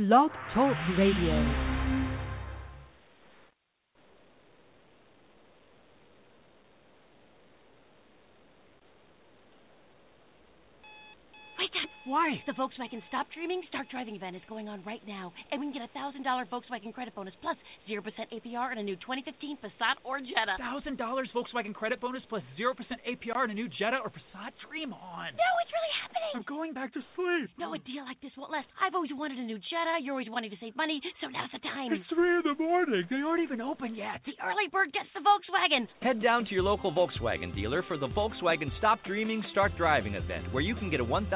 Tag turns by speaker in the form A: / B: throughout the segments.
A: Blog Talk Radio.
B: Up!
C: Why?
B: The Volkswagen Stop Dreaming, Start Driving event is going on right now, and we can get a $1,000 Volkswagen credit bonus plus 0% APR and a new 2015 Passat or Jetta.
C: Thousand dollars Volkswagen credit bonus plus zero percent APR and a new Jetta or Passat. Dream on.
B: No, it's really happening!
C: I'm going back to sleep.
B: No, a deal like this won't last. I've always wanted a new Jetta. You're always wanting to save money, so now's the time.
C: It's three in the morning. They aren't even open yet.
B: The early bird gets the Volkswagen.
D: Head down to your local Volkswagen dealer for the Volkswagen Stop Dreaming, Start Driving event, where you can get a $1,000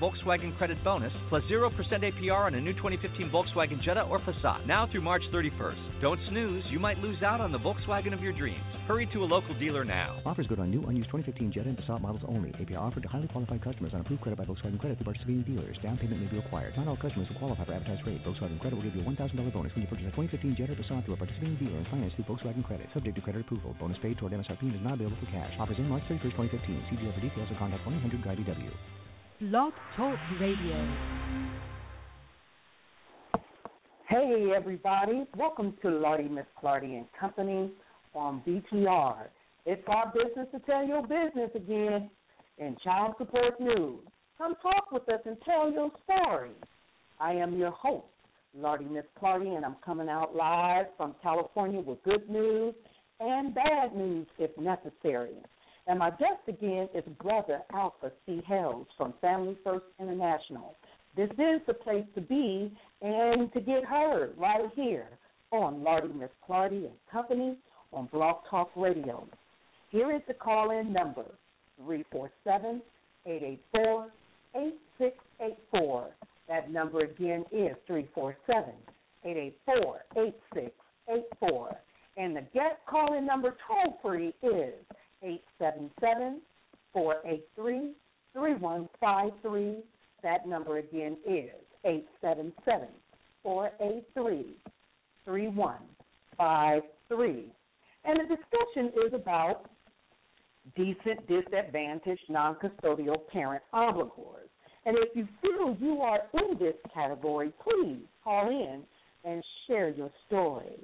D: Volkswagen credit bonus plus 0% APR on a new 2015 Volkswagen Jetta or Passat, now through March 31st. Don't snooze, you might lose out on the Volkswagen of your dreams. Hurry to a local dealer now.
E: Offers good on new, unused 2015 Jetta and Passat models only. APR offered to highly qualified customers on approved credit by Volkswagen Credit through participating dealers. Down payment may be required. Not all customers will qualify for advertised rate. Volkswagen Credit will give you a $1,000 bonus when you purchase a 2015 Jetta or Passat through a participating dealer and finance through Volkswagen Credit. Subject to credit approval. Bonus paid toward MSRP and is not available for cash. Offers in March 31st, 2015. See dealer for details or contact 1-800-GUIDEW.
A: Blog Talk Radio.
F: Hey everybody, welcome to Lardy Miss Clardy and Company on BTR. It's our business to tell your business again in child support news. Come talk with us and tell your story. I am your host, Lardy Miss Clardy, and I'm coming out live from California with good news and bad news if necessary. And my guest again is Brother Alpha C. Hales from Family First International. This is the place to be and to get heard right here on Lardy Miss Clardy and Company on Blog Talk Radio. Here is the call in number 347 884 8684. That number again is 347 884 8684. And the guest call in number toll free is 877 483 3153. That number again is 877 483 3153. And the discussion is about decent, disadvantaged, non custodial parent obligors. And if you feel you are in this category, please call in and share your story.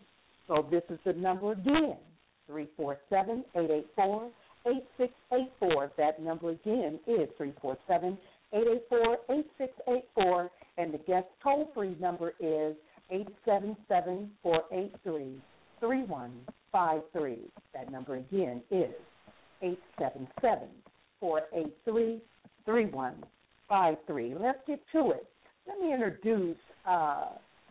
F: So this is the number again 347 884 8684. That number again is 347 884 8684. And the guest toll free number is 877 483 3153. That number again is 877 483 3153. Let's get to it. Let me introduce uh,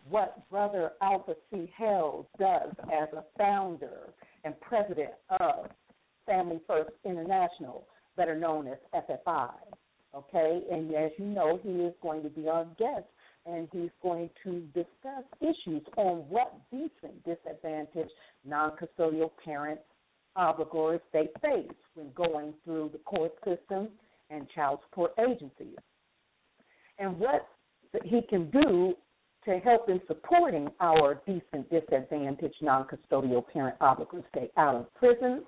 F: what Brother Alpha C. Hales does as a founder and president of Family First International, better known as FFI. Okay, and as you know, he is going to be our guest and he's going to discuss issues on what decent, disadvantaged, non custodial parent obligors they face when going through the court system and child support agencies. And what he can do to help in supporting our decent, disadvantaged, non custodial parent obligors stay out of prisons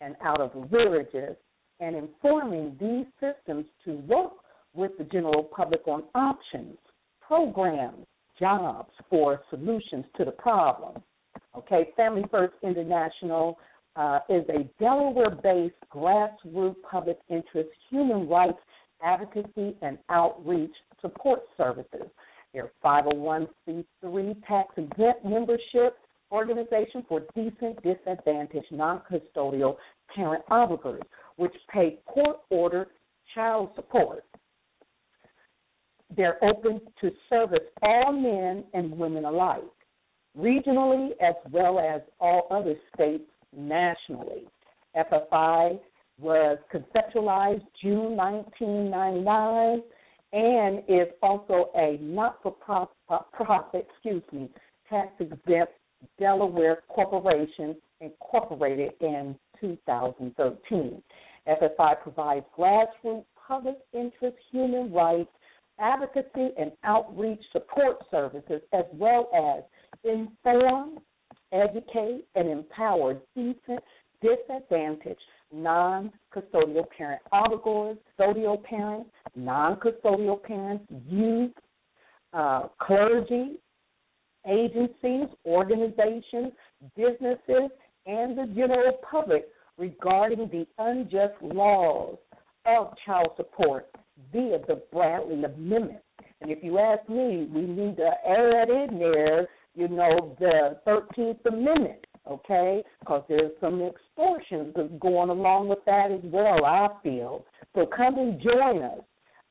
F: and out of arrearages, and informing these systems to work with the general public on options, programs, jobs for solutions to the problem. Okay, Family First International uh, is a Delaware based grassroots public interest human rights advocacy and outreach support services. They're 501c3 tax exempt membership organization for decent, disadvantaged, non custodial parent obligors, which pay court ordered child support. They're open to service all men and women alike, regionally as well as all other states nationally. FFI was conceptualized June 1999 and is also a not-for-profit, uh, excuse me, tax-exempt Delaware corporation incorporated in 2013. FFI provides grassroots public interest human rights advocacy and outreach support services as well as inform, educate, and empower decent, disadvantaged, non custodial parent obligors, custodial parents, non custodial parents, youth, uh, clergy, agencies, organizations, businesses, and the general public regarding the unjust laws of child support via the Bradley Amendment. And if you ask me, we need to add in there, you know, the 13th Amendment, okay? Because there's some extortions that's going along with that as well, I feel. So come and join us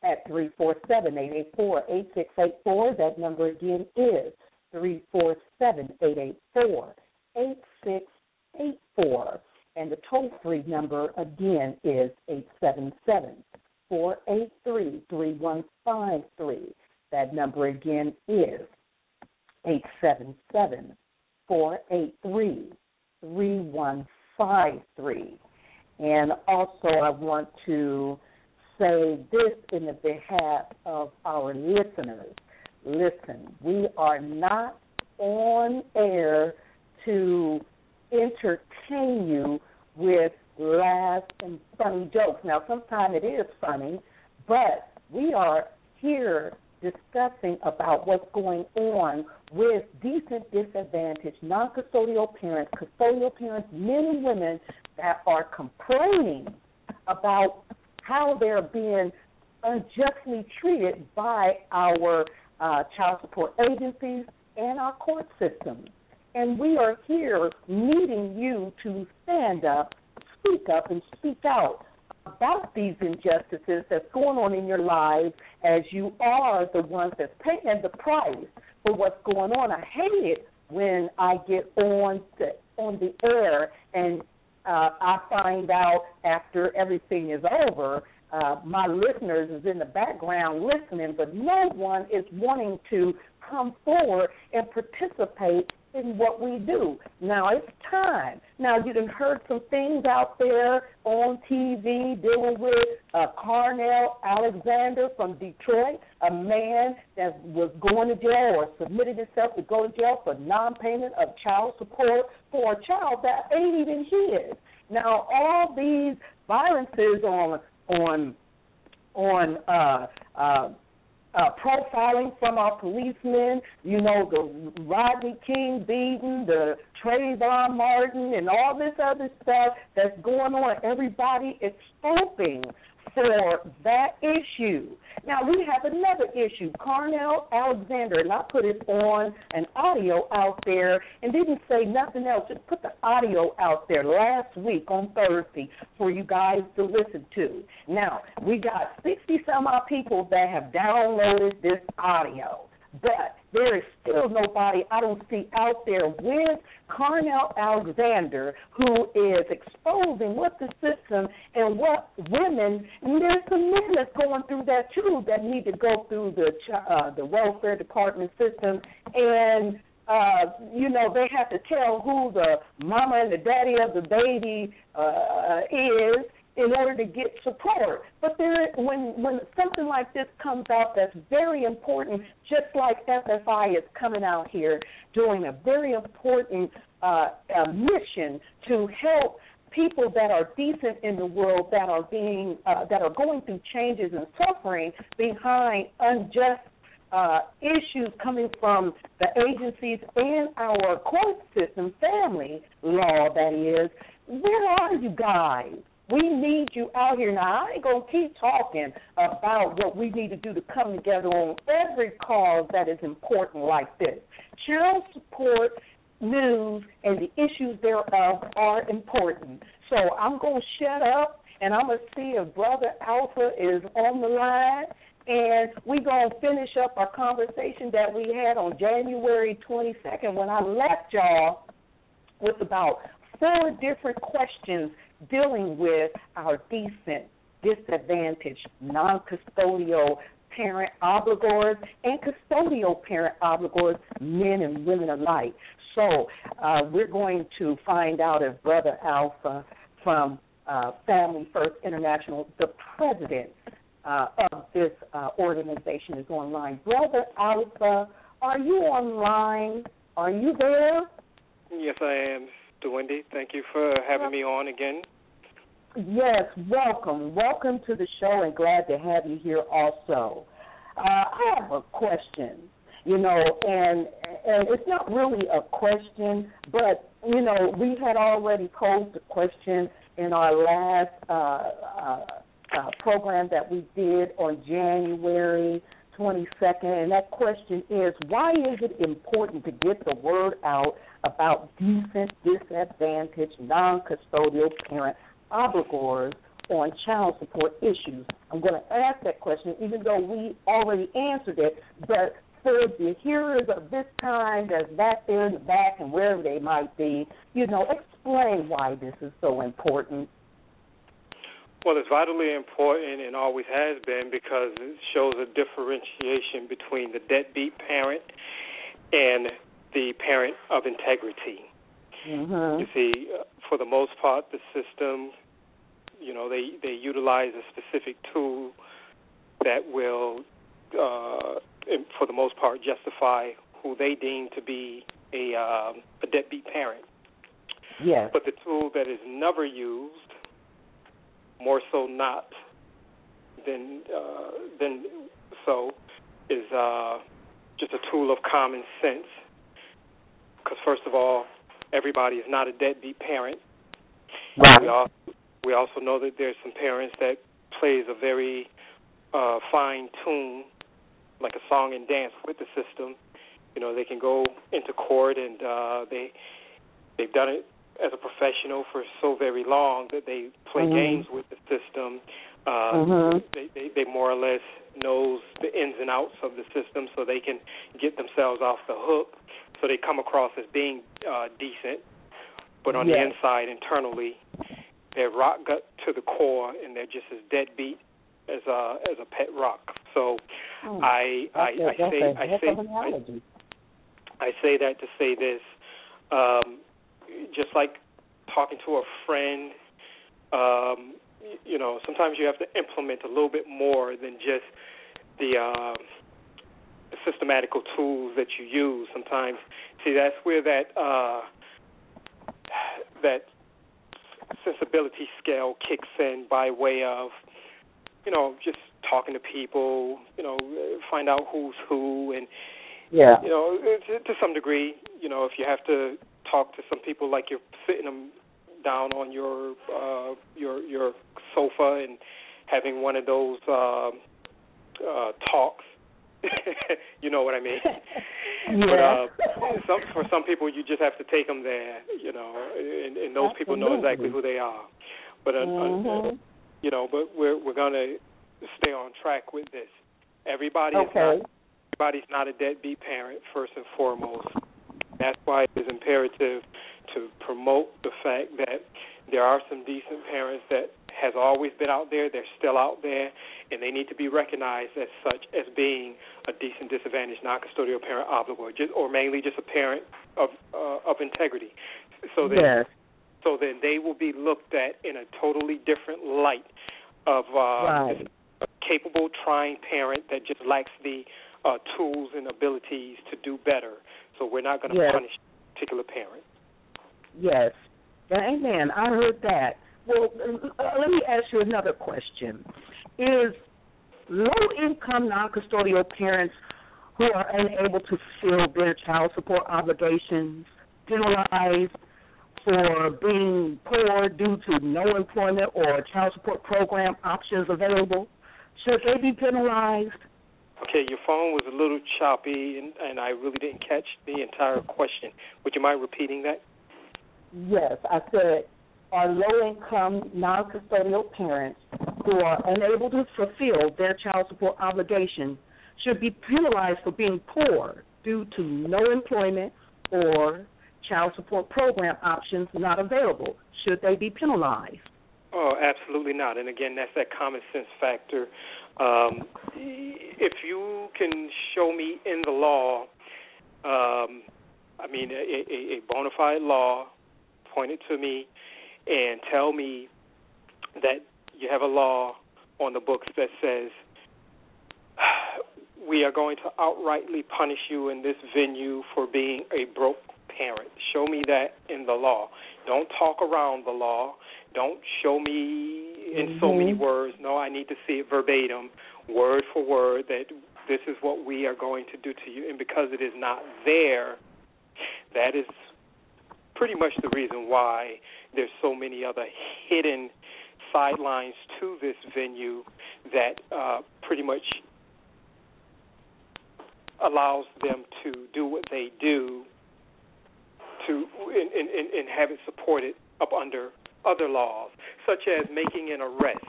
F: at 347-884-8684. That number again is 347-884-8684. And the toll free number again is 877 483 3153. That number again is 877 483 3153. And also, I want to say this in the behalf of our listeners. Listen, we are not on air to entertain you with laughs and funny jokes. Now, sometimes it is funny, but we are here discussing about what's going on with decent disadvantaged non-custodial parents, custodial parents, men and women that are complaining about how they're being unjustly treated by our uh, child support agencies and our court systems. And we are here needing you to stand up, speak up, and speak out about these injustices that's going on in your lives as you are the ones that's paying the price for what's going on. I hate it when I get on the, on the air and uh, I find out after everything is over uh, my listeners is in the background listening, but no one is wanting to come forward and participate in what we do. Now it's time. Now you have heard some things out there on TV dealing with uh, Carnell Alexander from Detroit, a man that was going to jail or submitted himself to go to jail for non-payment of child support for a child that ain't even his. Now all these violences on on on uh, uh, uh, profiling from our policemen, you know, the Rodney King beating, the Trayvon Martin, and all this other stuff that's going on. Everybody is stomping for that issue. Now we have another issue. Carnell Alexander, and I put it on an audio out there and didn't say nothing else. Just put the audio out there last week on Thursday for you guys to listen to. Now, we got 60 some odd people that have downloaded this audio. But there is still nobody I don't see out there with Carnell Alexander who is exposing what the system and what women and there's some men that's going through that too that need to go through the uh, the welfare department system. And uh, you know, they have to tell who the mama and the daddy of the baby uh, is, in order to get support. But there, when when something like this comes out, that's very important. Just like FFI is coming out here doing a very important uh, uh, mission to help people that are decent in the world that are being uh, that are going through changes and suffering behind unjust uh, issues coming from the agencies and our court system, family law that is. Where are you guys? We need you out here. Now, I ain't going to keep talking about what we need to do to come together on every cause that is important like this. Child support news and the issues thereof are important. So I'm going to shut up and I'm going to see if Brother Alpha is on the line. And we're going to finish up our conversation that we had on January 22nd when I left y'all with about four different questions dealing with our decent, disadvantaged, non custodial parent obligors and custodial parent obligors, men and women alike. So uh, we're going to find out if Brother Alpha from uh, Family First International, the president uh, of this uh, organization, is online. Brother Alpha, are you online? Are you there?
G: Yes, I am. Wendy. Thank you for having me on again.
F: Yes, welcome. Welcome to the show and glad to have you here also. Uh, I have a question. you know, and and it's not really a question, but you know, we had already posed a question in our last uh, uh, uh, program that we did on January 22nd, and that question is why is it important to get the word out about decent, disadvantaged, non custodial parent obligors on child support issues? I'm going to ask that question even though we already answered it, but for the hearers of this kind that's back there in the back and wherever they might be, you know, explain why this is so important.
G: Well, it's vitally important and always has been because it shows a differentiation between the deadbeat parent and the parent of integrity.
F: Mm-hmm.
G: You see, uh, for the most part, the system, you know, they they utilize a specific tool that will, uh, for the most part, justify who they deem to be a um, a deadbeat parent.
F: Yes.
G: But the tool that is never used, more so not than uh, than so, is uh, just a tool of common sense. Because first of all, everybody is not a deadbeat parent.
F: Right.
G: We also, we also know that there's some parents that plays a very uh, fine tune, like a song and dance with the system. You know, they can go into court and uh, they they've done it as a professional for so very long that they play
F: Mhm.
G: games with the system. Uh,
F: Mhm.
G: they, they they more or less knows the ins and outs of the system, so they can get themselves off the hook. So they come across as being uh, decent, but on the inside, internally, they're rock gut to the core, and they're just as deadbeat as a as a pet rock. So
F: Hmm.
G: I I,
F: That's a-
G: I
F: that's
G: say
F: a
G: I say I. I say that to say this. Um, just like talking to a friend, um, you know, sometimes you have to implement a little bit more than just the uh, systematical tools that you use. Sometimes, see, that's where that uh, that sensibility scale kicks in by way of, you know, just talking to people, you know, find out who's who, and
F: Yeah.
G: you know, to, to some degree, you know, if you have to talk to some people like you're sitting them down on your uh, your your sofa and having one of those uh, uh, talks, you know what I mean. But uh, some, for some people, you just have to take them there, you know, and, and those people know exactly who they are. But uh, uh,
F: Mhm.
G: you know, but we're we're gonna stay on track with this. Everybody is not
F: Okay.
G: everybody's not a deadbeat parent first and foremost. That's why it is imperative to promote the fact that there are some decent parents that has always been out there, they're still out there, and they need to be recognized as such as being a decent disadvantaged non-custodial parent obligor, just, or mainly just a parent of uh, of integrity. So that
F: yes.
G: so then they will be looked at in a totally different light of uh,
F: Right.
G: a capable, trying parent that just lacks the uh, tools and abilities to do better. So we're not going to
F: Yes.
G: punish particular parents.
F: Yes. Amen. I heard that. Well, uh, let me ask you another question. Is low income non custodial parents who are unable to fulfill their child support obligations penalized for being poor due to no employment or child support program options available? Should they be penalized?
G: Okay, your phone was a little choppy, and, and I really didn't catch the entire question. Would you mind repeating that?
F: Yes, I said are low income non custodial parents who are unable to fulfill their child support obligation should be penalized for being poor due to no employment or child support program options not available. Should they be penalized?
G: Oh, absolutely not. And again, that's that common sense factor. Um, if you can show me in the law, um, I mean, a, a, a bona fide law, point it to me, and tell me that you have a law on the books that says we are going to outrightly punish you in this venue for being a broke parent. Show me that in the law. Don't talk around the law. Don't show me in so many
F: Mhm.
G: words. No, I need to see it verbatim, word for word, that this is what we are going to do to you. And because it is not there, that is pretty much the reason why there's so many other hidden sidelines to this venue that uh, pretty much allows them to do what they do to and, and, and have it supported up under other laws, such as making an arrest.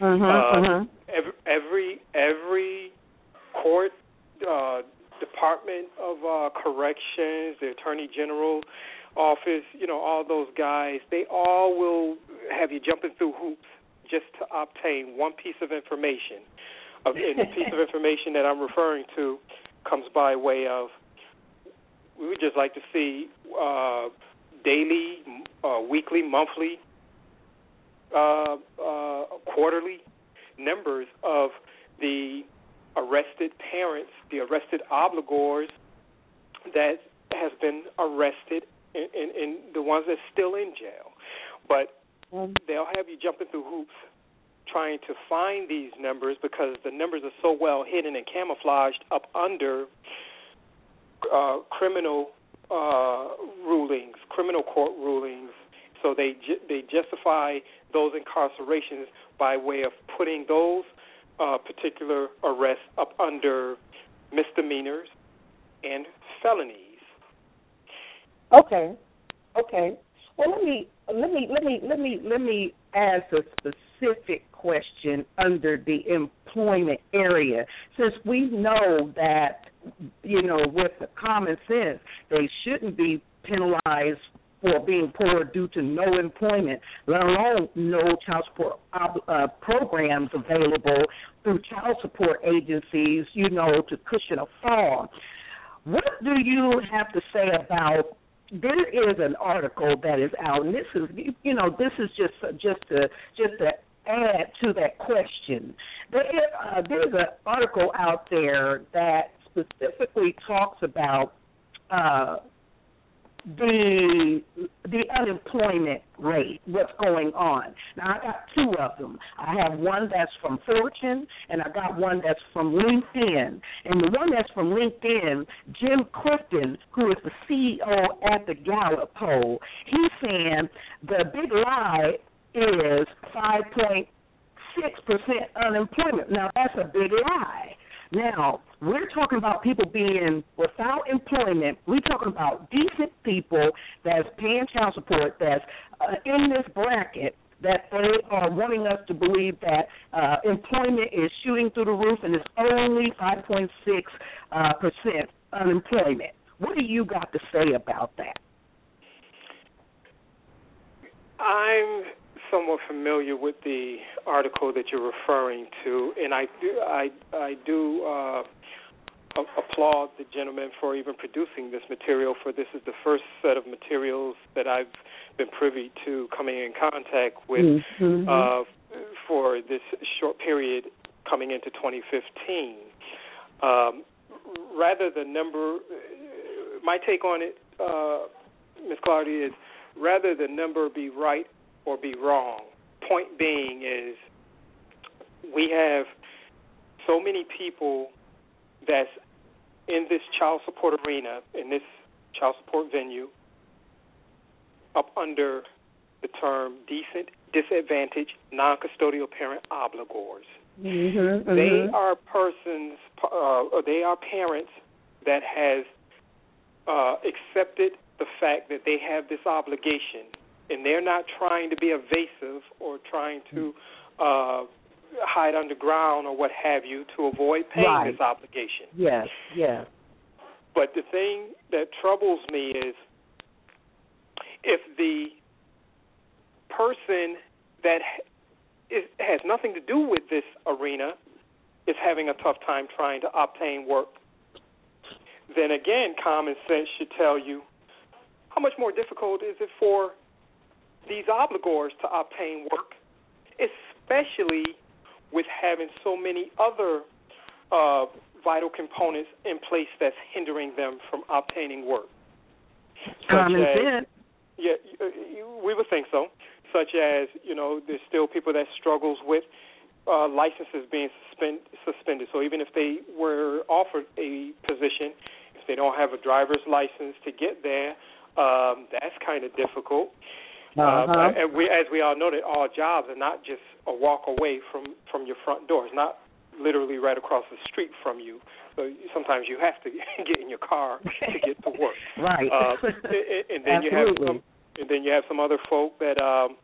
F: Mm-hmm,
G: uh,
F: mm-hmm.
G: Every every court uh, department of uh, corrections, the attorney general office, you know, all those guys, they all will have you jumping through hoops just to obtain one piece of information. And the piece of information that I'm referring to comes by way of we would just like to see uh, daily, uh, weekly, monthly, uh, uh, quarterly numbers of the arrested parents, the arrested obligors that has been arrested, and, and, and the ones that's still in jail. But they'll have you jumping through hoops trying to find these numbers because the numbers are so well hidden and camouflaged up under uh, criminal uh, rulings, criminal court rulings. So they ju- they justify those incarcerations by way of putting those uh, particular arrests up under misdemeanors and felonies.
F: Okay. Okay. Well, let me let me let me let me let me ask a specific question under the employment area, since we know that you know with the common sense they shouldn't be penalized for being poor due to no employment, let alone no child support uh, programs available through child support agencies, you know, to cushion a fall. What do you have to say about there is an article that is out, and this is you know this is just just to just to add to that question. There uh, there's an article out there that specifically talks about uh, the the unemployment rate, what's going on. Now I got two of them. I have one that's from Fortune and I got one that's from LinkedIn. And the one that's from LinkedIn, Jim Clifton, who is the CEO at the Gallup poll, he's saying the big lie is five point six percent unemployment. Now that's a big lie. Now, we're talking about people being without employment. We're talking about decent people that's paying child support, that's uh, in this bracket, that they are wanting us to believe that uh, employment is shooting through the roof and it's only 5.6 uh, percent unemployment. What do you got to say about that?
G: I'm somewhat familiar with the article that you're referring to, and I do I I do uh, applaud the gentleman for even producing this material. For this is the first set of materials that I've been privy to coming in contact with
F: mm-hmm.
G: uh, for this short period coming into 2015. Um, rather the number, my take on it, uh, Ms. Clardy, is rather the number be right or be wrong. Point being is we have so many people that's in this child support arena, in this child support venue, up under the term decent, disadvantaged, non custodial parent obligors.
F: Mm-hmm, mm-hmm.
G: They are persons, uh, they are parents that has uh, accepted the fact that they have this obligation and they're not trying to be evasive or trying to uh, hide underground or what have you to avoid paying
F: right.
G: this obligation.
F: Yes, yes.
G: But the thing that troubles me is if the person that is, has nothing to do with this arena is having a tough time trying to obtain work, then again, common sense should tell you how much more difficult is it for these obligors to obtain work, especially with having so many other uh, vital components in place that's hindering them from obtaining work.
F: Common
G: sense. Yeah, we would think so. Such as you know, there's still people that struggles with uh, licenses being suspend, suspended. So even if they were offered a position, if they don't have a driver's license to get there, um, that's kind of difficult.
F: Uh-huh.
G: Uh, and we, as we all know, that all jobs are not just a walk away from from your front door. It's not literally right across the street from you. So sometimes you have to get in your car to get to work.
F: right.
G: Uh, and, and then you have some, and then you have some other folk that um,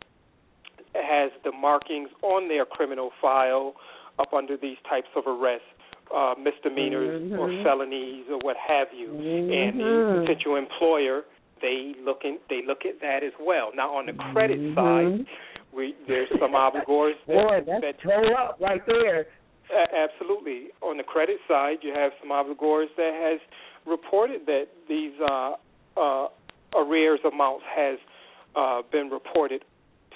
G: has the markings on their criminal file up under these types of arrests, uh, misdemeanors
F: Mhm.
G: or felonies or what have you, and the
F: Mhm.
G: potential employer they look in, they look at that as well. Now on the credit
F: Mhm.
G: side, we there's some obligors that,
F: Boy, that's
G: that
F: throw up right there.
G: a- absolutely. On the credit side, you have some obligors that has reported that these uh, uh, arrears amounts has uh, been reported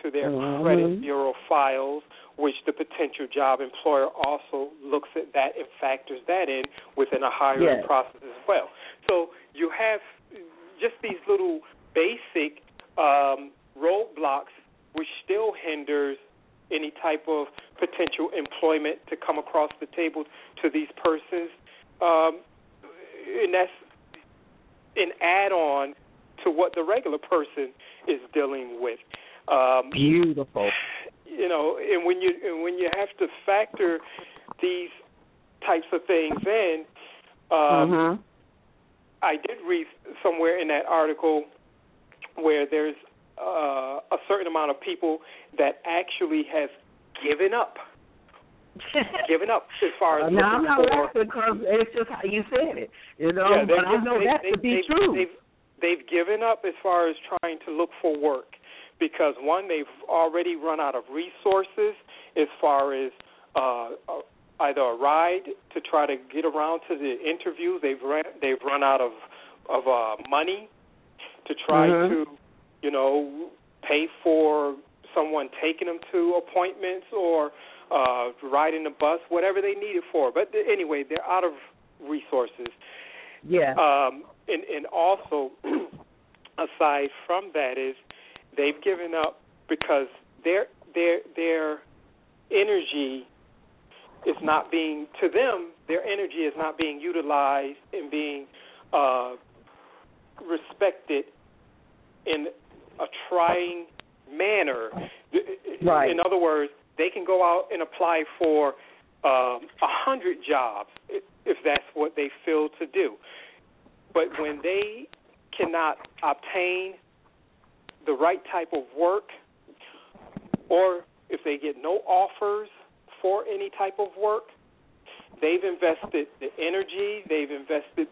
G: to their
F: Mhm.
G: credit bureau files, which the potential job employer also looks at that and factors that in within a hiring
F: Yes.
G: process as well. So you have just these little basic um, roadblocks, which still hinders any type of potential employment to come across the table to these persons, um, and that's an add-on to what the regular person is dealing with. Um,
F: Beautiful.
G: you know, and when you and when you have to factor these types of things in, um,
F: mhm.
G: I did read somewhere in that article where there's uh, a certain amount of people that actually has given up, given up as far as
F: Uh, now I'm not laughing because it's just how you said it, you know.
G: yeah,
F: but I know
G: they-
F: that
G: they-
F: to be
G: they've-
F: true.
G: They've, they've given up as far as trying to look for work because one, they've already run out of resources as far as uh, either a ride to try to get around to the interviews. They've run they've run out of of uh, money to try
F: Mhm.
G: to you know pay for someone taking them to appointments or uh riding the bus, whatever they need it for. But anyway, they're out of resources.
F: yeah.
G: Um, and, and also, aside from that, is they've given up because their their their energy is not being to them. Their energy is not being utilized and being uh, respected in a trying manner.
F: Right.
G: In other words, they can go out and apply for um, a hundred jobs if that's what they feel to do. But when they cannot obtain the right type of work, or if they get no offers for any type of work, they've invested the energy, they've invested,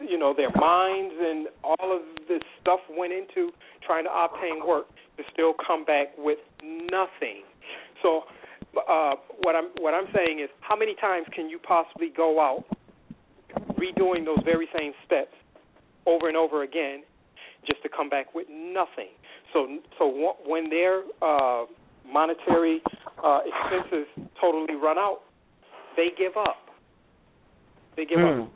G: you know, their minds, and all of this stuff went into trying to obtain work to still come back with nothing. So, uh, what I'm what I'm saying is, how many times can you possibly go out redoing those very same steps over and over again, just to come back with nothing? So, so when their uh, monetary uh, expenses totally run out, they give up. They give
F: Mm.
G: up.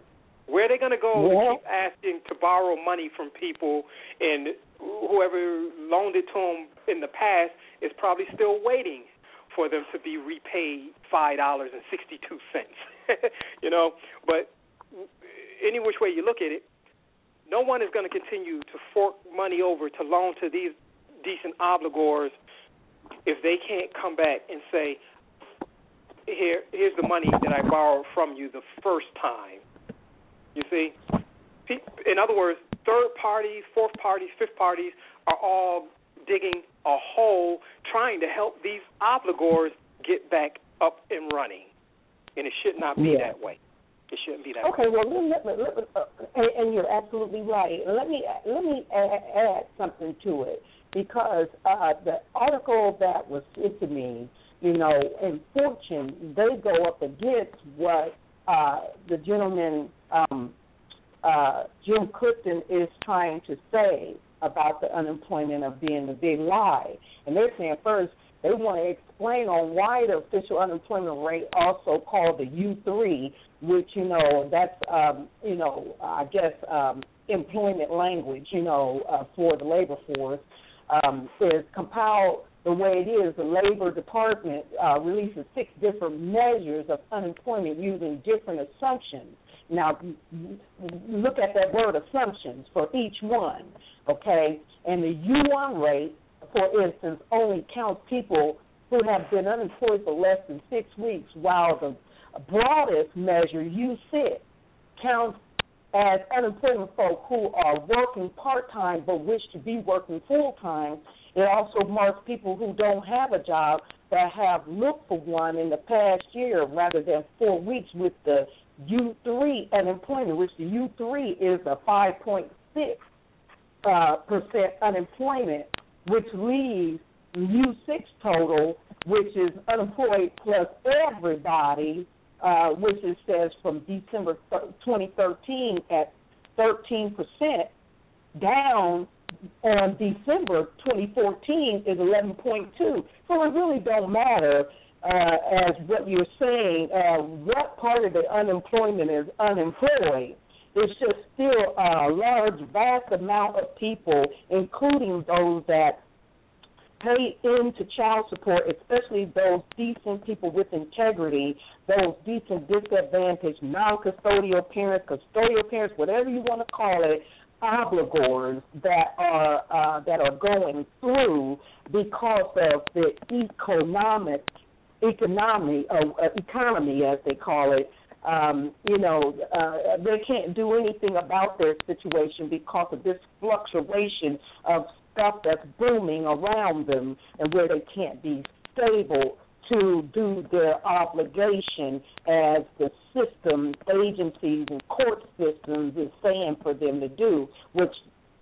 G: Where are they going to go
F: Well-
G: to keep asking to borrow money from people, and whoever loaned it to them in the past is probably still waiting for them to be repaid five dollars and sixty two cents. you know, but any which way you look at it, no one is going to continue to fork money over to loan to these decent obligors if they can't come back and say, "Here, here's the money that I borrowed from you the first time." You see, in other words, third parties, fourth parties, fifth parties are all digging a hole trying to help these obligors get back up and running, and it should not be
F: Yeah.
G: that way. It shouldn't be that
F: Okay,
G: way.
F: well, let, let, uh, and, and you're absolutely right. Let me let me add, add something to it because uh, the article that was sent to me, you know, in Fortune, they go up against what uh, the gentleman um, uh, Jim Clifton is trying to say about the unemployment of being a big lie, and they're saying first they want to explain on why the official unemployment rate, also called the U3, which you know that's um, you know I guess um, employment language, you know, uh, for the labor force, um, is compiled the way it is, the Labor Department uh, releases six different measures of unemployment using different assumptions. Now, look at that word assumptions for each one, okay? And the U1 rate, for instance, only counts people who have been unemployed for less than six weeks, while the broadest measure, U6, counts as unemployment folk who are working part time but wish to be working full time. It also marks people who don't have a job that have looked for one in the past year rather than four weeks with the U3 unemployment, which the U3 is a 5.6 uh, percent unemployment, which leaves U6 total, which is unemployed plus everybody, uh, which it says from December 2013 at 13 percent, down on December 2014 is 11.2. So it really don't matter uh, as what you're saying, uh, what part of the unemployment is unemployed. It's just still a large, vast amount of people, including those that pay into child support, especially those decent people with integrity, those decent disadvantaged non-custodial parents, custodial parents, whatever you want to call it, obligors that are uh, that are going through because of the economic economy uh, economy as they call it. Um, you know, uh, they can't do anything about their situation because of this fluctuation of stuff that's booming around them and where they can't be stable to do their obligation as the system, agencies, and court systems is saying for them to do, which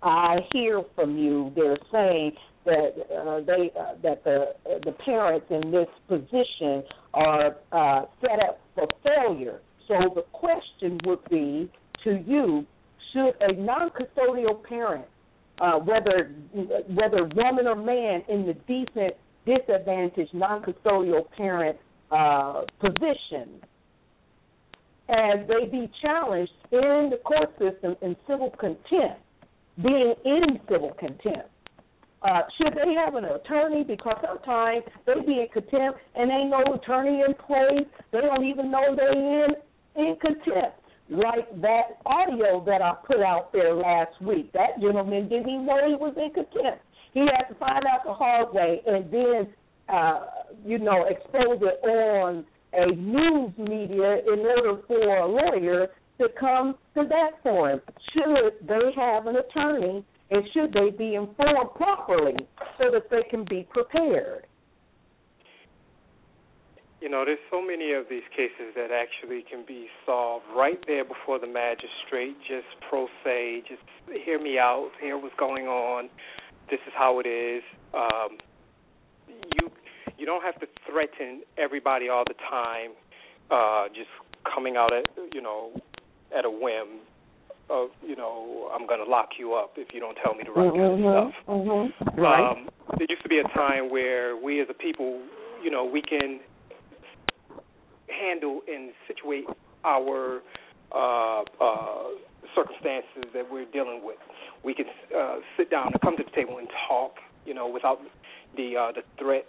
F: I hear from you. They're saying that uh, they uh, that the the parents in this position are uh, set up for failure. So the question would be to you: Should a non-custodial parent, uh, whether whether woman or man, in the decent disadvantaged non-custodial parent uh, position, as they be challenged in the court system in civil contempt, being in civil contempt? Uh, should they have an attorney? Because sometimes they be in contempt and ain't no attorney in place. They don't even know they're in in contempt. Like that audio that I put out there last week. That gentleman didn't even know he was in contempt. He had to find out the hard way and then, uh, you know, expose it on a news media in order for a lawyer to come to that for him. Should they have an attorney and should they be informed properly so that they can be prepared?
G: You know, there's so many of these cases that actually can be solved right there before the magistrate. Just pro se, just hear me out, hear what's going on. This is how it is. Um, you you don't have to threaten everybody all the time. Uh, just coming out at you know at a whim of you know I'm going to lock you up if you don't tell me the right
F: mm-hmm,
G: kind of stuff.
F: Mm-hmm. Right.
G: Um, there used to be a time where we as a people, you know, we can handle and situate our uh, uh, circumstances that we're dealing with. We can uh, sit down and come to the table and talk, you know, without the uh, the threat,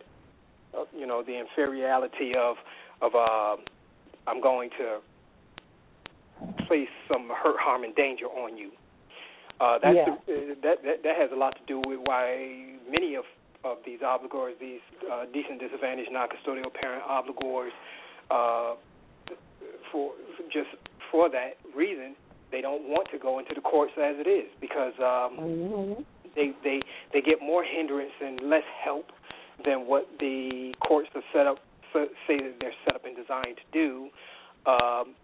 G: of, you know, the inferiority of of uh, I'm going to place some hurt, harm, and danger on you. Uh, that's
F: Yeah.
G: the, uh, that, that that has a lot to do with why many of of these obligors, these uh, decent disadvantaged non-custodial parent obligors, uh, for just for that reason, they don't want to go into the courts as it is because um,
F: Mm-hmm.
G: they they they get more hindrance and less help than what the courts are set up say that they're set up and designed to do. Um,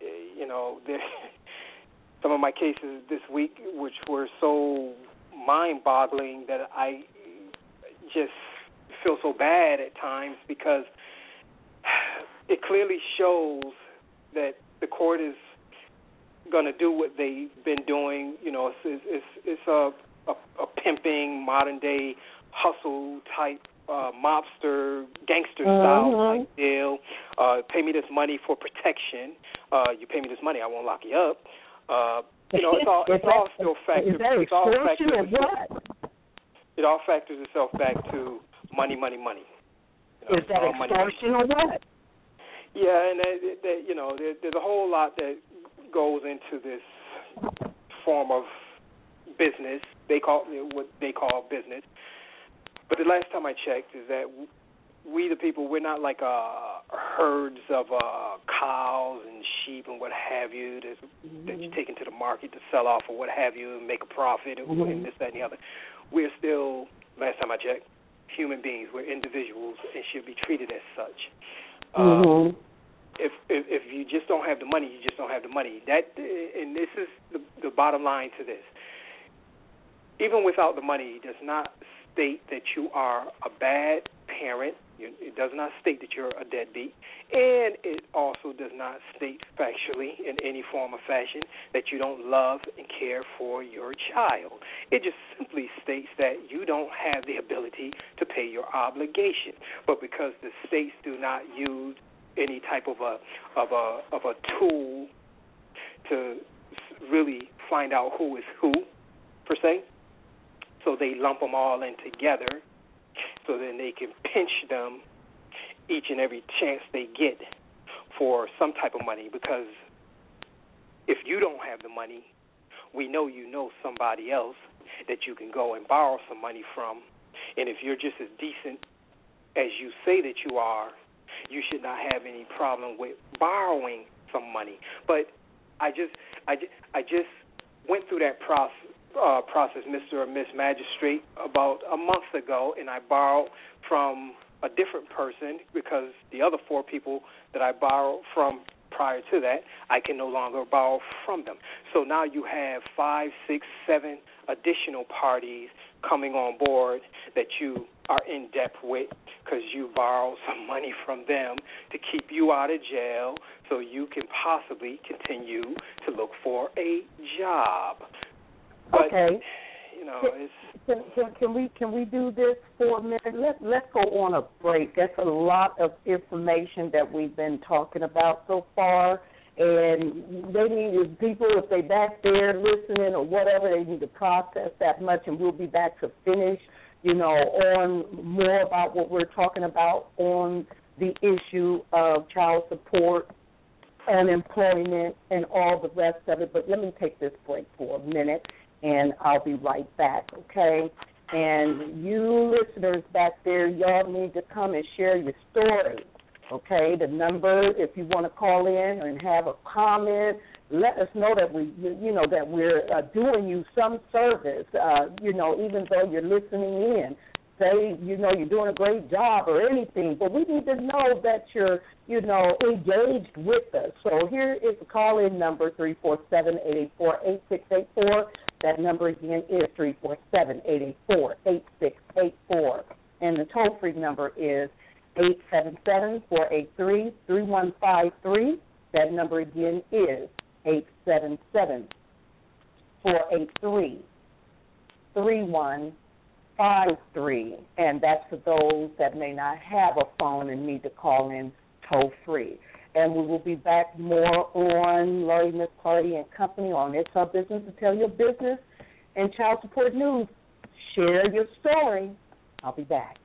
G: you know, some of my cases this week, which were so mind-boggling that I just feel so bad at times because it clearly shows that the court is going to do what they've been doing. You know, it's it's, it's a, a a pimping modern day hustle type uh, mobster gangster style
F: Mhm.
G: type deal. Uh, pay me this money for protection. Uh, you pay me this money, I won't lock you up. Uh, you know, it's all it's all still factors. It's all factors. It all factors itself back to money, money, money.
F: You know, Is that extortion or what?
G: Yeah, and that, that you know, there, there's a whole lot that goes into this form of business. They call what they call business. But the last time I checked, is that we the people we're not like uh herds of uh cows and sheep and what have you that mm-hmm. that you take into the market to sell off or what have you and make a profit mm-hmm. and this that and the other. We're still last time I checked human beings. We're individuals and should be treated as such.
F: Mm-hmm. Uh,
G: if, if if you just don't have the money, you just don't have the money. That and this is the the bottom line to this. Even without the money, does not state that you are a bad parent. It does not state that you're a deadbeat, and it also does not state factually in any form or fashion that you don't love and care for your child. It just simply states that you don't have the ability to pay your obligation. But because the states do not use any type of a of a of a tool to really find out who is who per se, so they lump them all in together so then they can pinch them each and every chance they get for some type of money because if you don't have the money, we know you know somebody else that you can go and borrow some money from. And if you're just as decent as you say that you are, you should not have any problem with borrowing some money. But I just I just, I just went through that process uh, process, Mr. or Miss Magistrate, about a month ago, and I borrowed from a different person because the other four people that I borrowed from prior to that, I can no longer borrow from them. So now you have five, six, seven additional parties coming on board that you are in debt with because you borrowed some money from them to keep you out of jail so you can possibly continue to look for a job. But,
F: okay.
G: You know, it's
F: can, can, can we can we do this for a minute? Let let's go on a break. That's a lot of information that we've been talking about so far, and they need people if they back there listening or whatever they need to process that much, and we'll be back to finish. You know, on more about what we're talking about on the issue of child support unemployment and all the rest of it. But let me take this break for a minute and I'll be right back, okay? And you listeners back there, y'all need to come and share your story, okay? The number, if you want to call in and have a comment, let us know that we, you know, that we're uh, doing you some service, uh, you know, even though you're listening in say, you know, you're doing a great job or anything, but we need to know that you're, you know, engaged with us. So here is the call in number three four seven eight eight four eight six eight four. That number again is three four seven eight eight four eight six eight four. And the toll free number is eight seven seven four eight three three one five three. That number again is eight seven seven four eight three three one five three, and that's for those that may not have a phone and need to call in toll free. And we will be back more on Laurie Miss Clardy and Company on It's Our Business to tell your business and child support news. Share your story. I'll be back.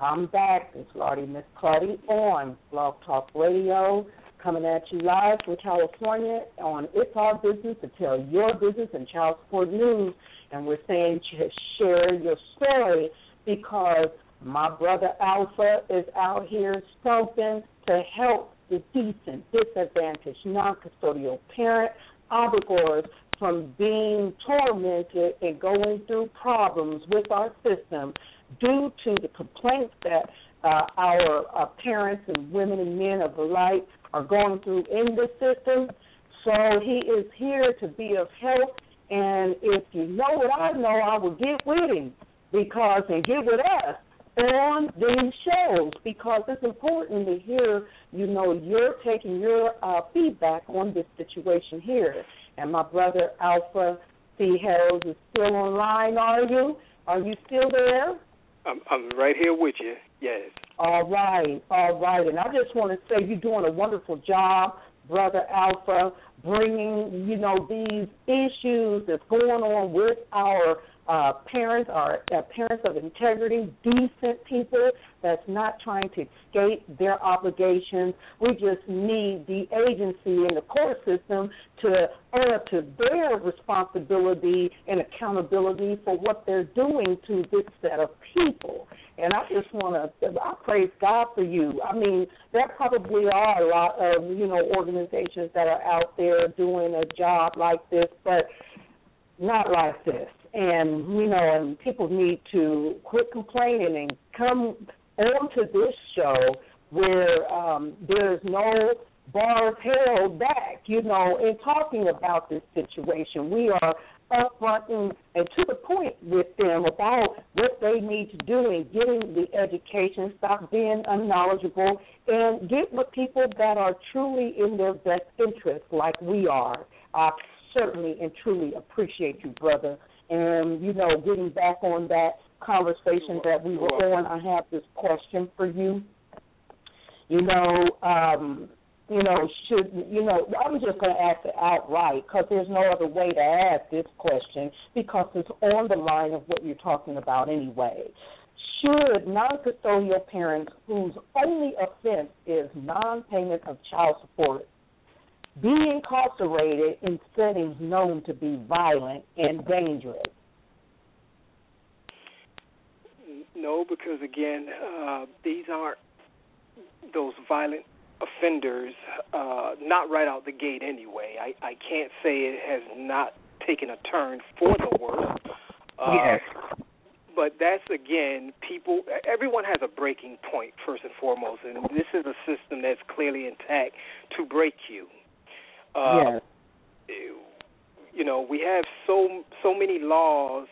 F: I'm back. It's Lottie Miss Clardy on Blog Talk Radio, coming at you live from California on It's Our Business to tell your business and child support news. And we're saying to share your story because my brother Alpha is out here spoken to help the decent, disadvantaged, non-custodial parent obligors from being tormented and going through problems with our system due to the complaints that uh, our uh, parents and women and men of the light are going through in the system. So he is here to be of help. And if you know what I know, I will get with him because and get with us on these shows because it's important to hear, you know, you're taking your uh, feedback on this situation here. And my brother Alpha C. Hales is still online, are you? Are you still there?
G: I'm I'm right here with you. Yes.
F: All right, all right. And I just want to say you're doing a wonderful job, brother Alpha, bringing you know these issues that's going on with our uh, parents are uh, parents of integrity, decent people that's not trying to escape their obligations. We just need the agency and the court system to up to their responsibility and accountability for what they're doing to this set of people. And I just want to, I praise God for you. I mean, there probably are a lot of, you know, organizations that are out there doing a job like this, but not like this and you know, and people need to quit complaining and come onto this show where um, there's no bars held back, you know, in talking about this situation. We are upfront and, and to the point with them about what they need to do in getting the education, stop being unknowledgeable, and get with people that are truly in their best interest, like we are. I certainly and truly appreciate you, brother, and, you know, getting back on that conversation that we were on, I have this question for you. You know, um, you know, should you know? I'm just going to ask it outright because there's no other way to ask this question because it's on the line of what you're talking about anyway. Should non-custodial parents whose only offense is non-payment of child support be incarcerated in settings known to be violent and dangerous?
G: No, because again, uh, these aren't those violent offenders. Uh, not right out the gate, anyway. I, I can't say it has not taken a turn for the worse.
F: Uh, yes.
G: But that's again, people. Everyone has a breaking point first and foremost, and this is a system that's clearly intact to break you. Uh. You know, we have so so many laws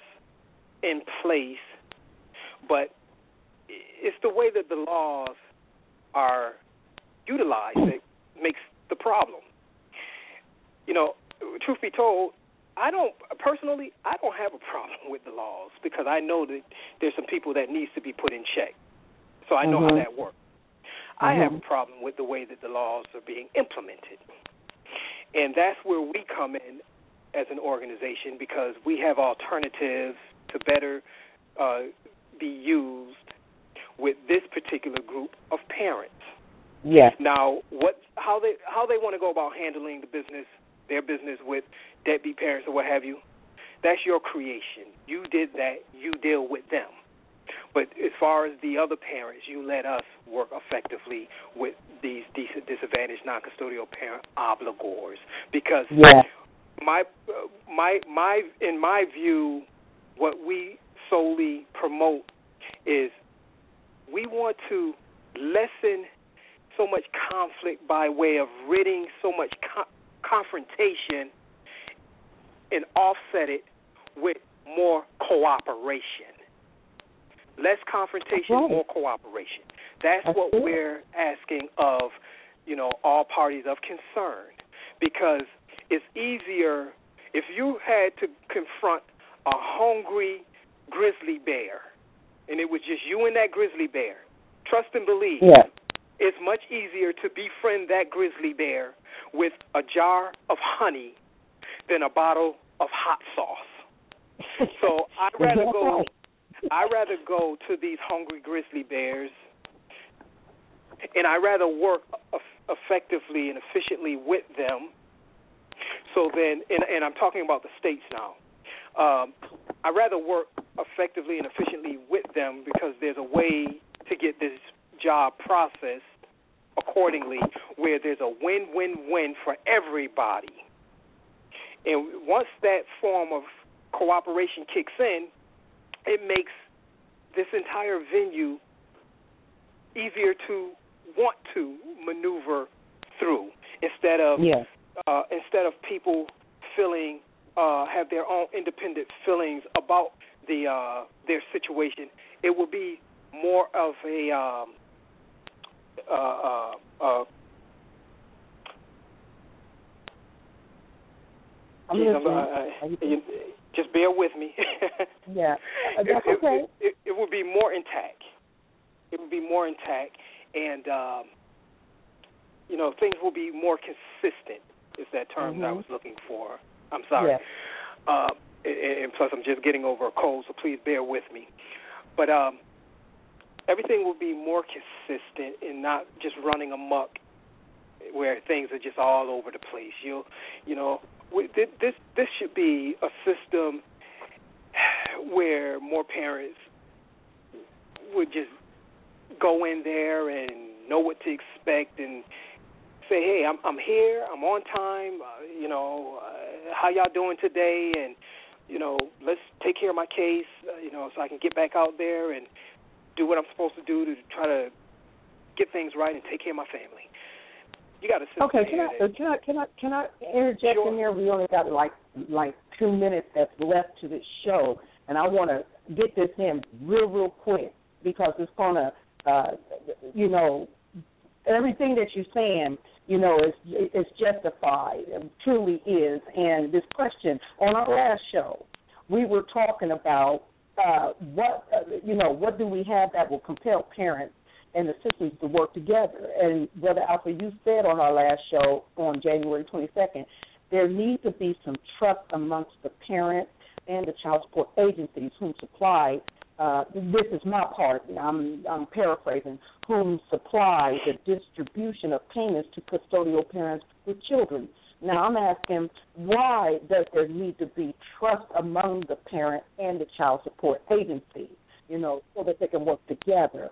G: in place, but it's the way that the laws are utilized that makes the problem. You know, truth be told, I don't personally I don't have a problem with the laws because I know that there's some people that needs to be put in check. So I know
F: mm-hmm.
G: how that works. Mm-hmm. I have a problem with the way that the laws are being implemented. And that's where we come in as an organization because we have alternatives to better uh, be used with this particular group of parents.
F: Yes.
G: Now, what how they how they want to go about handling the business, their business with deadbeat parents or what have you, that's your creation. You did that. You deal with them. But as far as the other parents, you let us work effectively with these decent disadvantaged non-custodial parent obligors because
F: yeah.
G: my my my in my view, what we solely promote is we want to lessen so much conflict by way of ridding so much co- confrontation and offset it with more cooperation. Less confrontation,
F: right.
G: more cooperation. That's,
F: That's
G: what
F: it.
G: we're asking of, you know, all parties of concern. Because it's easier if you had to confront a hungry grizzly bear, and it was just you and that grizzly bear. Trust and believe.
F: Yeah.
G: It's much easier to befriend that grizzly bear with a jar of honey than a bottle of hot sauce. So I'd rather go I rather go to these hungry grizzly bears, and I rather work effectively and efficiently with them. So then, and, and I'm talking about the states now. Um, I rather work effectively and efficiently with them because there's a way to get this job processed accordingly, where there's a win-win-win for everybody. And once that form of cooperation kicks in, it makes this entire venue easier to want to maneuver through instead of uh, instead of people feeling uh, have their own independent feelings about the uh, their situation. It will be more of a um, uh, uh, uh,
F: I'm
G: geez,
F: listening.
G: you, just bear with me.
F: yeah, that's okay.
G: It, it, it would be more intact. It would be more intact, and um, you know things will be more consistent. Is that term
F: mm-hmm.
G: that I was looking for? I'm sorry.
F: Yeah.
G: Uh, and, and plus, I'm just getting over a cold, so please bear with me. But um, everything will be more consistent and not just running amok, where things are just all over the place. You, you know, this this should be a system where more parents would just go in there and know what to expect and say, "Hey, I'm I'm here. I'm on time. Uh, you know, uh, how y'all doing today?" And you know, let's take care of my case. Uh, you know, so I can get back out there and do what I'm supposed to do to try to get things right and take care of my family. You got to
F: okay. Can I,
G: that,
F: can I can I can I interject
G: sure.
F: in there? We only got like like two minutes that's left to this show, and I want to get this in real real quick because it's gonna, uh, you know, everything that you're saying, you know, is is justified. It truly is. And this question on our last show, we were talking about uh, what uh, you know, what do we have that will compel parents and the systems to work together. And Brother Alpha, you said on our last show on January 22nd, there needs to be some trust amongst the parents and the child support agencies whom supply. Uh, this is my part. I'm, I'm paraphrasing. Whom supply the distribution of payments to custodial parents with children. Now I'm asking, why does there need to be trust among the parent and the child support agency? You know, so that they can work together.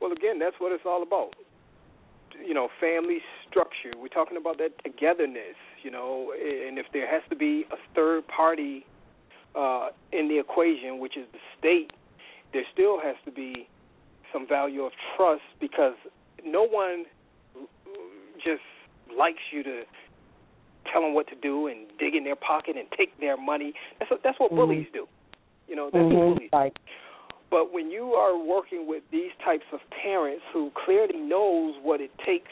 G: Well, again, that's what it's all about. You know, family structure. We're talking about that togetherness. You know, and if there has to be a third party uh, in the equation, which is the state, there still has to be some value of trust because no one just likes you to tell them what to do and dig in their pocket and take their money. That's what, that's what
F: mm-hmm.
G: bullies do. You know, that's
F: mm-hmm.
G: what bullies.
F: Right.
G: But when you are working with these types of parents who clearly knows what it takes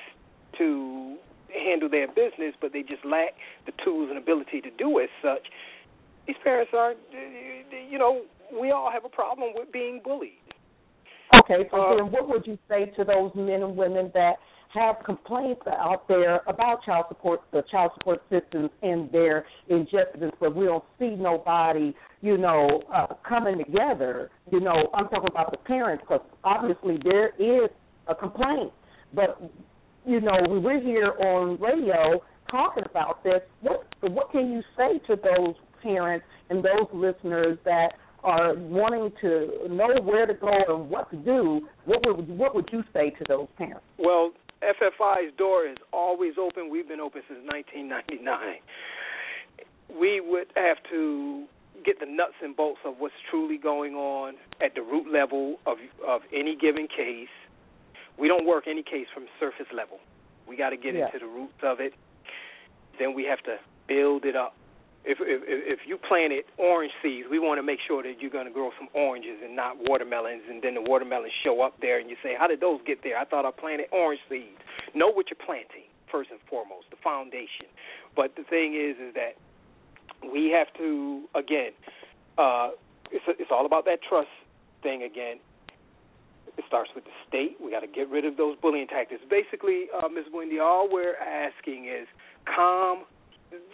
G: to handle their business, but they just lack the tools and ability to do as such, these parents are, you know, we all have a problem with being bullied.
F: Okay, so uh, then what would you say to those men and women that have complaints out there about child support, the child support systems and their injustices, but we don't see nobody, you know, uh, coming together. You know, I'm talking about the parents because obviously there is a complaint, but you know, we're here on radio talking about this. What what can you say to those parents and those listeners that are wanting to know where to go and what to do? What would what would you say to those parents?
G: Well, FFI's door is always open. We've been open since 1999. We would have to get the nuts and bolts of what's truly going on at the root level of of any given case. We don't work any case from surface level. We got to get
F: yeah.
G: into the roots of it. Then we have to build it up if if if you planted orange seeds, we want to make sure that you're going to grow some oranges and not watermelons, and then the watermelons show up there, and you say, "How did those get there?" I thought I planted orange seeds. Know what you're planting first and foremost, the foundation. But the thing is, is that we have to again. Uh, it's it's all about that trust thing again. It starts with the state. We got to get rid of those bullying tactics. Basically, uh, Ms. Wendy, all we're asking is calm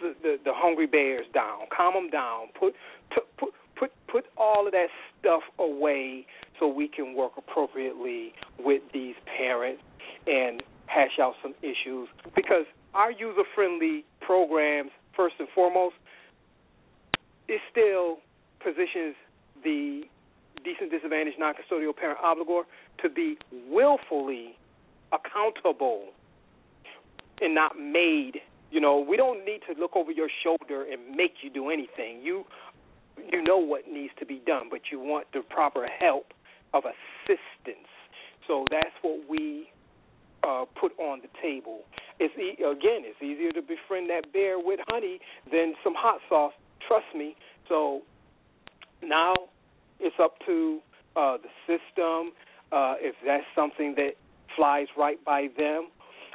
G: the, the the hungry bears down, calm them down, put t- put put put all of that stuff away so we can work appropriately with these parents and hash out some issues. Because our user friendly programs first and foremost it still positions the decent disadvantaged non custodial parent obligor to be willfully accountable and not made you know, we don't need to look over your shoulder and make you do anything. You you know what needs to be done, but you want the proper help of assistance. So that's what we uh, put on the table. It's e- again, it's easier to befriend that bear with honey than some hot sauce. Trust me. So now it's up to uh, the system. Uh, if that's something that flies right by them,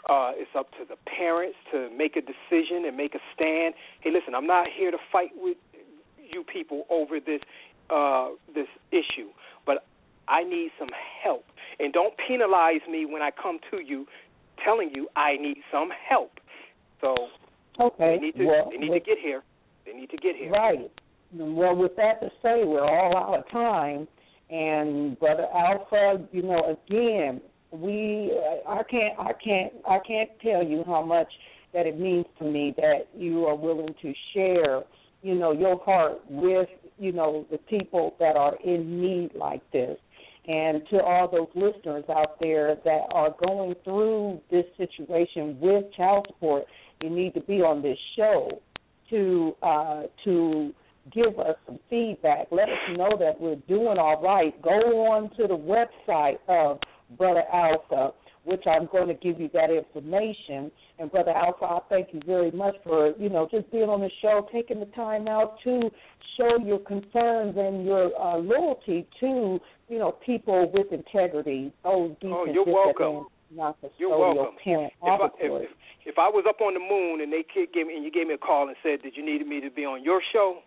G: uh, it's up to the parents to make a decision and make a stand. Hey, listen, I'm not here to fight with you people over this uh, this issue, but I need some help. And don't penalize me when I come to you telling you I need some help. So
F: okay,
G: they need to
F: well,
G: they need
F: with,
G: to get here. They need to get here.
F: Right. Well, with that to say, we're all out of time. And brother Alpha, you know, again, we I can't I can't I can't tell you how much that it means to me that you are willing to share, you know, your heart with, you know, the people that are in need like this. And to all those listeners out there that are going through this situation with child support, you need to be on this show to uh to give us some feedback. Let us know that we're doing all right. Go on to the website of Brother Alpha, which I'm going to give you that information. And Brother Alpha, I thank you very much for, you know, just being on the show, taking the time out to show your concerns and your uh, loyalty to, you know, people with integrity. Those decent,
G: oh, you're welcome.
F: Not
G: you're welcome.
F: Parent
G: if, I, if, if, if I was up on the moon and they gave me and you gave me a call and said that you needed me to be on your show,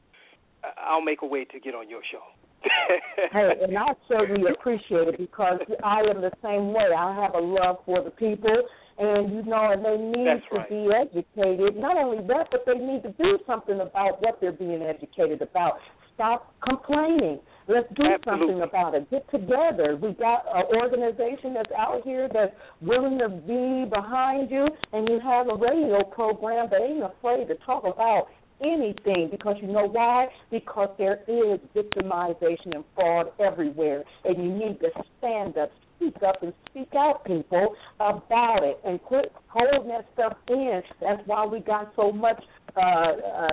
G: I'll make a way to get on your show.
F: hey, and I certainly appreciate it because I am the same way. I have a love for the people, and you know, and they need
G: That's
F: to
G: right.
F: be educated. Not only that, but they need to do something about what they're being educated about. Stop complaining. Let's do
G: Absolutely.
F: something about it. Get together. We got an organization that's out here that's willing to be behind you, and you have a radio program that ain't afraid to talk about anything because you know why? Because there is victimization and fraud everywhere, and you need to stand up, speak up, and speak out, people, about it, and quit holding that stuff in. That's why we got so much uh, uh,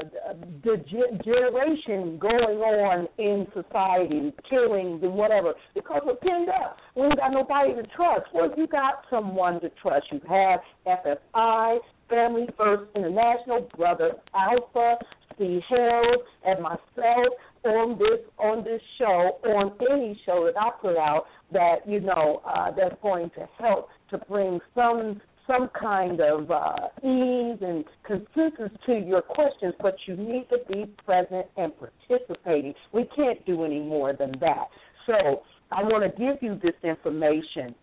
F: degeneration going on in society, killings and whatever, because we're pinned up. We ain't got nobody to trust. Well, you got someone to trust. You have FFI, Family First International, Brother Alpha, Steve Harold, and myself on this on this show, on any show that I put out that you know uh, that's going to help to bring some some kind of uh, ease and consensus to your questions, but you need to be present and participating. We can't do any more than that. So I want to give you this information.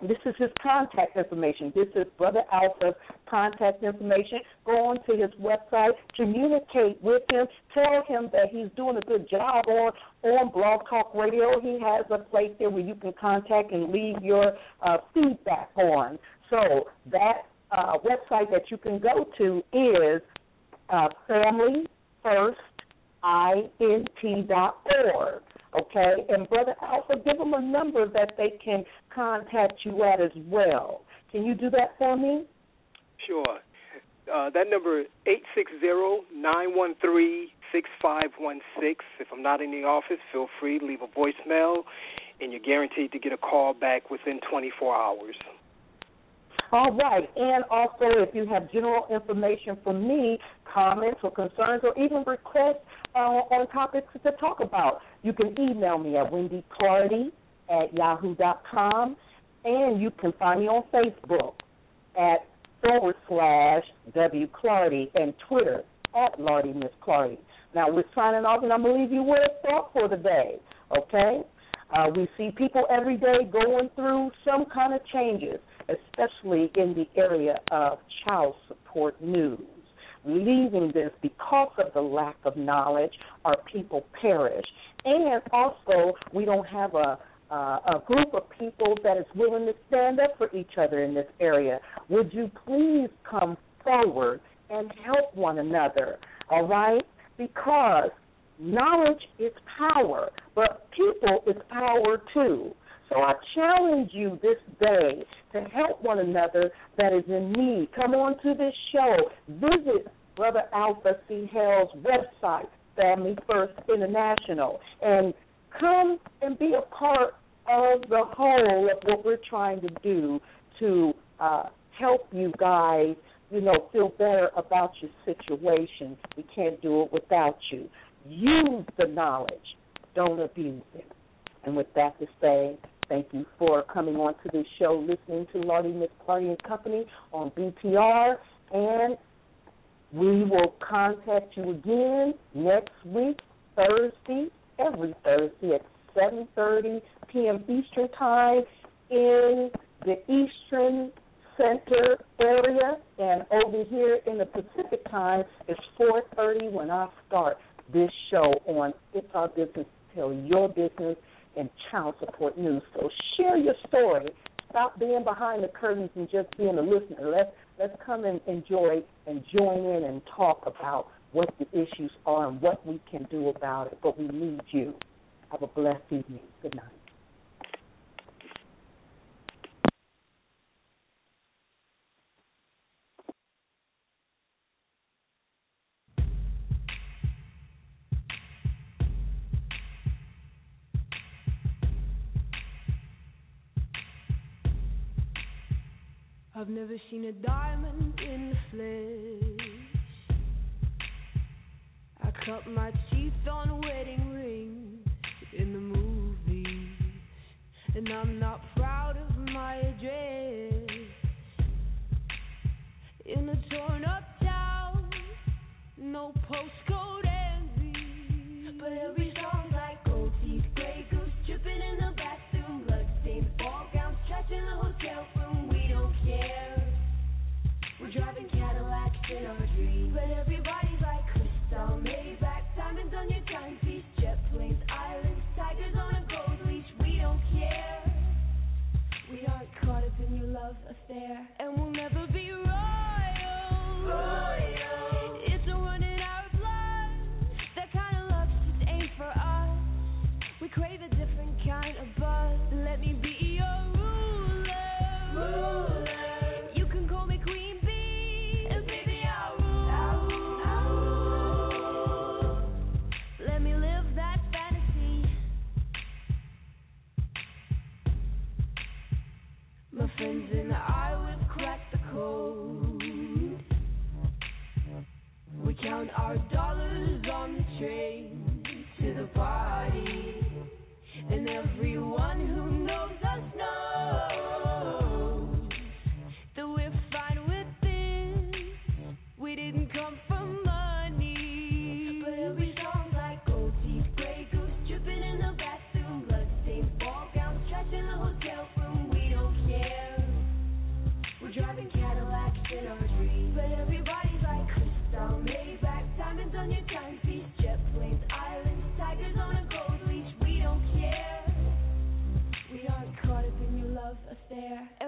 F: This is his contact information. This is Brother Alpha's contact information. Go on to his website, communicate with him, tell him that he's doing a good job on on Blog Talk Radio. He has a place there where you can contact and leave your uh, feedback on. So that uh, website that you can go to is uh, familyfirstint.org. Okay, and Brother Alpha, give them a number that they can contact you at as well. Can you do that for me?
G: Sure. Uh, that number is eight six zero nine one three six five one six. If I'm not in the office, feel free to leave a voicemail, and you're guaranteed to get a call back within 24 hours.
F: All right. And also, if you have general information for me, comments or concerns, or even requests uh, on topics to talk about, you can email me at wendyclardy at yahoo.com. And you can find me on Facebook at forward slash W Clardy and Twitter at Lardy Miss Clardy. Now, we're signing off, and I'm to leave you with a thought for the day, okay? Uh, we see people every day going through some kind of changes, especially in the area of child support news. leaving this because of the lack of knowledge, our people perish. And also, we don't have a uh, a group of people that is willing to stand up for each other in this area. Would you please come forward and help one another? All right? Because knowledge is power, but people is power too. So I challenge you this day to help one another that is in need. Come on to this show. Visit Brother Alpha C. Hales' website, Family First International, and come and be a part of the whole of what we're trying to do to uh, help you guys, you know, feel better about your situation. We can't do it without you. Use the knowledge, don't abuse it. And with that to say, thank you for coming on to this show, listening to Lardy Miss Clardy and Company on BTR, and we will contact you again next week, Thursday, every Thursday at 7.30 p.m. Eastern Time in the Eastern Center area, and over here in the Pacific Time, it's 4.30 when I start this show on It's Our Business Tell Your Business and Child Support News. So share your story. Stop being behind the curtains and just being a listener. Let's let's come and enjoy and join in and talk about what the issues are and what we can do about it. But we need you. Have a blessed evening. Good night.
H: Never seen a diamond in the flesh. I cut my teeth on wedding rings in the movies, and I'm not proud of my address. In a torn up town, no postcode envy, but every there and we'll never be to the party, and everyone who there